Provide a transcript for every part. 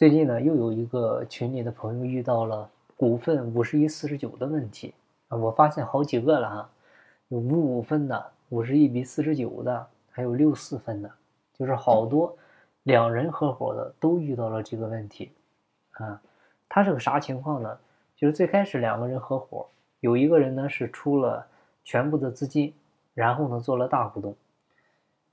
最近呢，又有一个群里的朋友遇到了股份五十一四十九的问题啊，我发现好几个了哈，有五五分的，五十一比四十九的，还有六四分的，就是好多两人合伙的都遇到了这个问题啊。他是个啥情况呢？就是最开始两个人合伙，有一个人呢是出了全部的资金，然后呢做了大股东，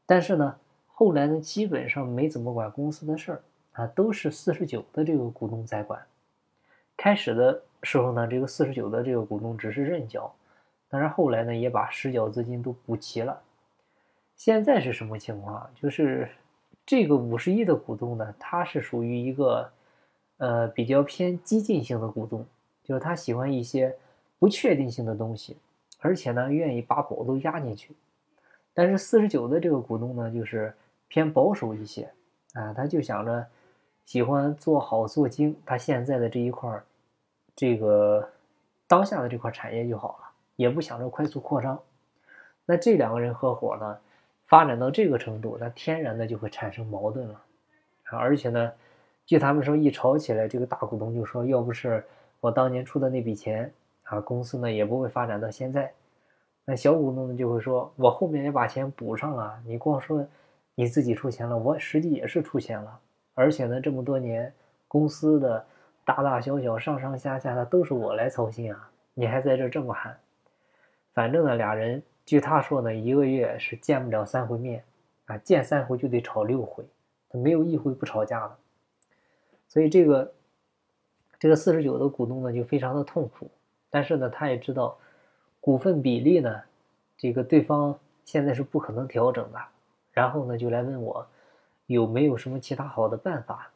但是呢后来呢基本上没怎么管公司的事儿啊，都是四十九的这个股东在管。开始的时候呢，这个四十九的这个股东只是认缴，但是后来呢也把实缴资金都补齐了。现在是什么情况？就是这个五十亿的股东呢，他是属于一个呃比较偏激进性的股东。就是他喜欢一些不确定性的东西，而且呢，愿意把宝都压进去。但是四十九的这个股东呢，就是偏保守一些啊，他就想着喜欢做好做精，他现在的这一块儿这个当下的这块产业就好了，也不想着快速扩张。那这两个人合伙呢，发展到这个程度，那天然的就会产生矛盾了。而且呢，据他们说，一吵起来，这个大股东就说，要不是。我当年出的那笔钱啊，公司呢也不会发展到现在。那小股东呢就会说，我后面也把钱补上了。你光说你自己出钱了，我实际也是出钱了。而且呢，这么多年公司的大大小小、上上下下的都是我来操心啊。你还在这这么喊，反正呢，俩人据他说呢，一个月是见不了三回面啊，见三回就得吵六回，没有一回不吵架的。所以这个。这个四十九的股东呢，就非常的痛苦，但是呢，他也知道股份比例呢，这个对方现在是不可能调整的，然后呢，就来问我有没有什么其他好的办法。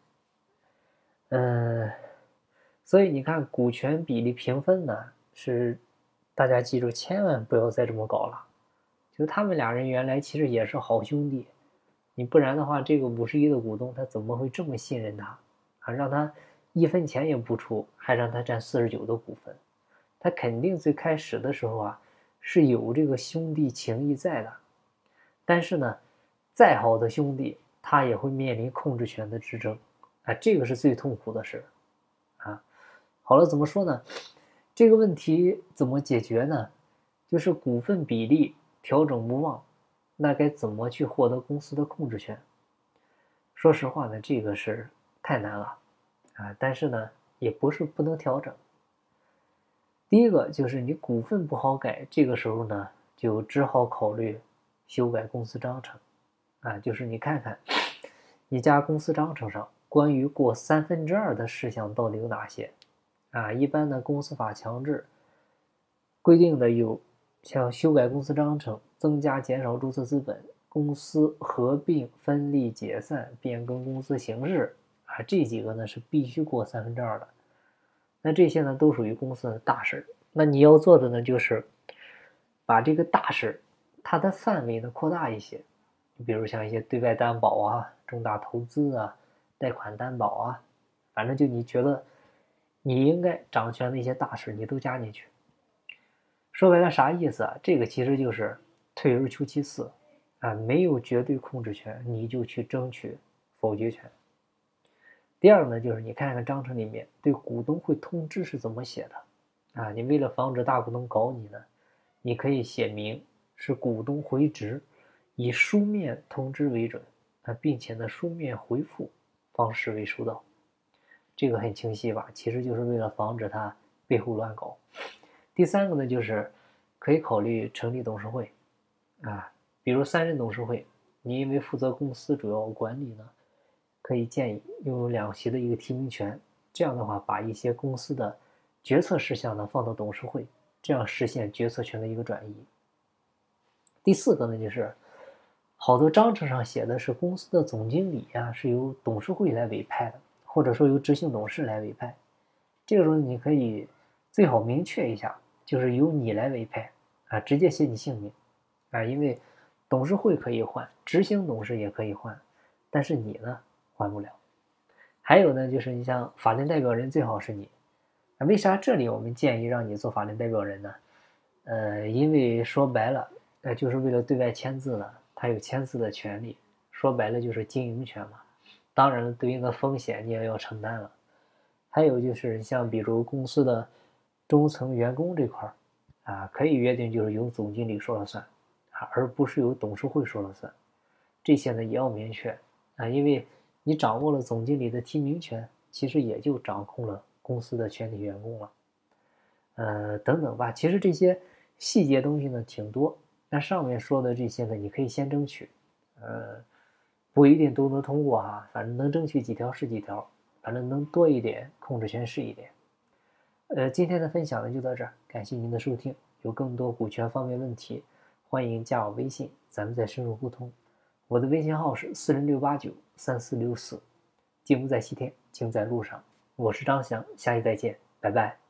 嗯，所以你看，股权比例平分呢，是大家记住，千万不要再这么搞了。就他们俩人原来其实也是好兄弟，你不然的话，这个五十一的股东他怎么会这么信任他啊？让他。一分钱也不出，还让他占四十九的股份，他肯定最开始的时候啊是有这个兄弟情谊在的。但是呢，再好的兄弟，他也会面临控制权的之争，啊，这个是最痛苦的事，啊。好了，怎么说呢？这个问题怎么解决呢？就是股份比例调整无望，那该怎么去获得公司的控制权？说实话呢，这个是太难了。啊，但是呢，也不是不能调整。第一个就是你股份不好改，这个时候呢，就只好考虑修改公司章程。啊，就是你看看你家公司章程上关于过三分之二的事项到底有哪些？啊，一般的公司法强制规定的有像修改公司章程、增加、减少注册资本、公司合并、分立、解散、变更公司形式。啊，这几个呢是必须过三分之二的，那这些呢都属于公司的大事那你要做的呢就是把这个大事它的范围呢扩大一些，比如像一些对外担保啊、重大投资啊、贷款担保啊，反正就你觉得你应该掌权的一些大事，你都加进去。说白了啥意思啊？这个其实就是退而求其次啊，没有绝对控制权，你就去争取否决权。第二呢，就是你看看章程里面对股东会通知是怎么写的，啊，你为了防止大股东搞你呢，你可以写明是股东回执，以书面通知为准，啊，并且呢书面回复方式为收到，这个很清晰吧？其实就是为了防止他背后乱搞。第三个呢，就是可以考虑成立董事会，啊，比如三人董事会，你因为负责公司主要管理呢。可以建议拥有两席的一个提名权，这样的话，把一些公司的决策事项呢放到董事会，这样实现决策权的一个转移。第四个呢，就是好多章程上写的是公司的总经理呀是由董事会来委派的，或者说由执行董事来委派。这个时候你可以最好明确一下，就是由你来委派啊，直接写你姓名啊，因为董事会可以换，执行董事也可以换，但是你呢？换不了，还有呢，就是你像法定代表人最好是你，啊，为啥这里我们建议让你做法定代表人呢？呃，因为说白了，呃，就是为了对外签字呢，他有签字的权利，说白了就是经营权嘛。当然，对应的风险你也要承担了。还有就是像比如公司的中层员工这块儿啊，可以约定就是由总经理说了算啊，而不是由董事会说了算。这些呢也要明确啊，因为你掌握了总经理的提名权，其实也就掌控了公司的全体员工了。呃，等等吧，其实这些细节东西呢挺多，那上面说的这些呢，你可以先争取，呃，不一定都能通过哈，反正能争取几条是几条。反正能多一点，控制权是一点。呃，今天的分享呢就到这儿，感谢您的收听。有更多股权方面问题，欢迎加我微信，咱们再深入沟通。我的微信号是四零六八九三四六四。进不在西天，静在路上。我是张翔，下期再见，拜拜。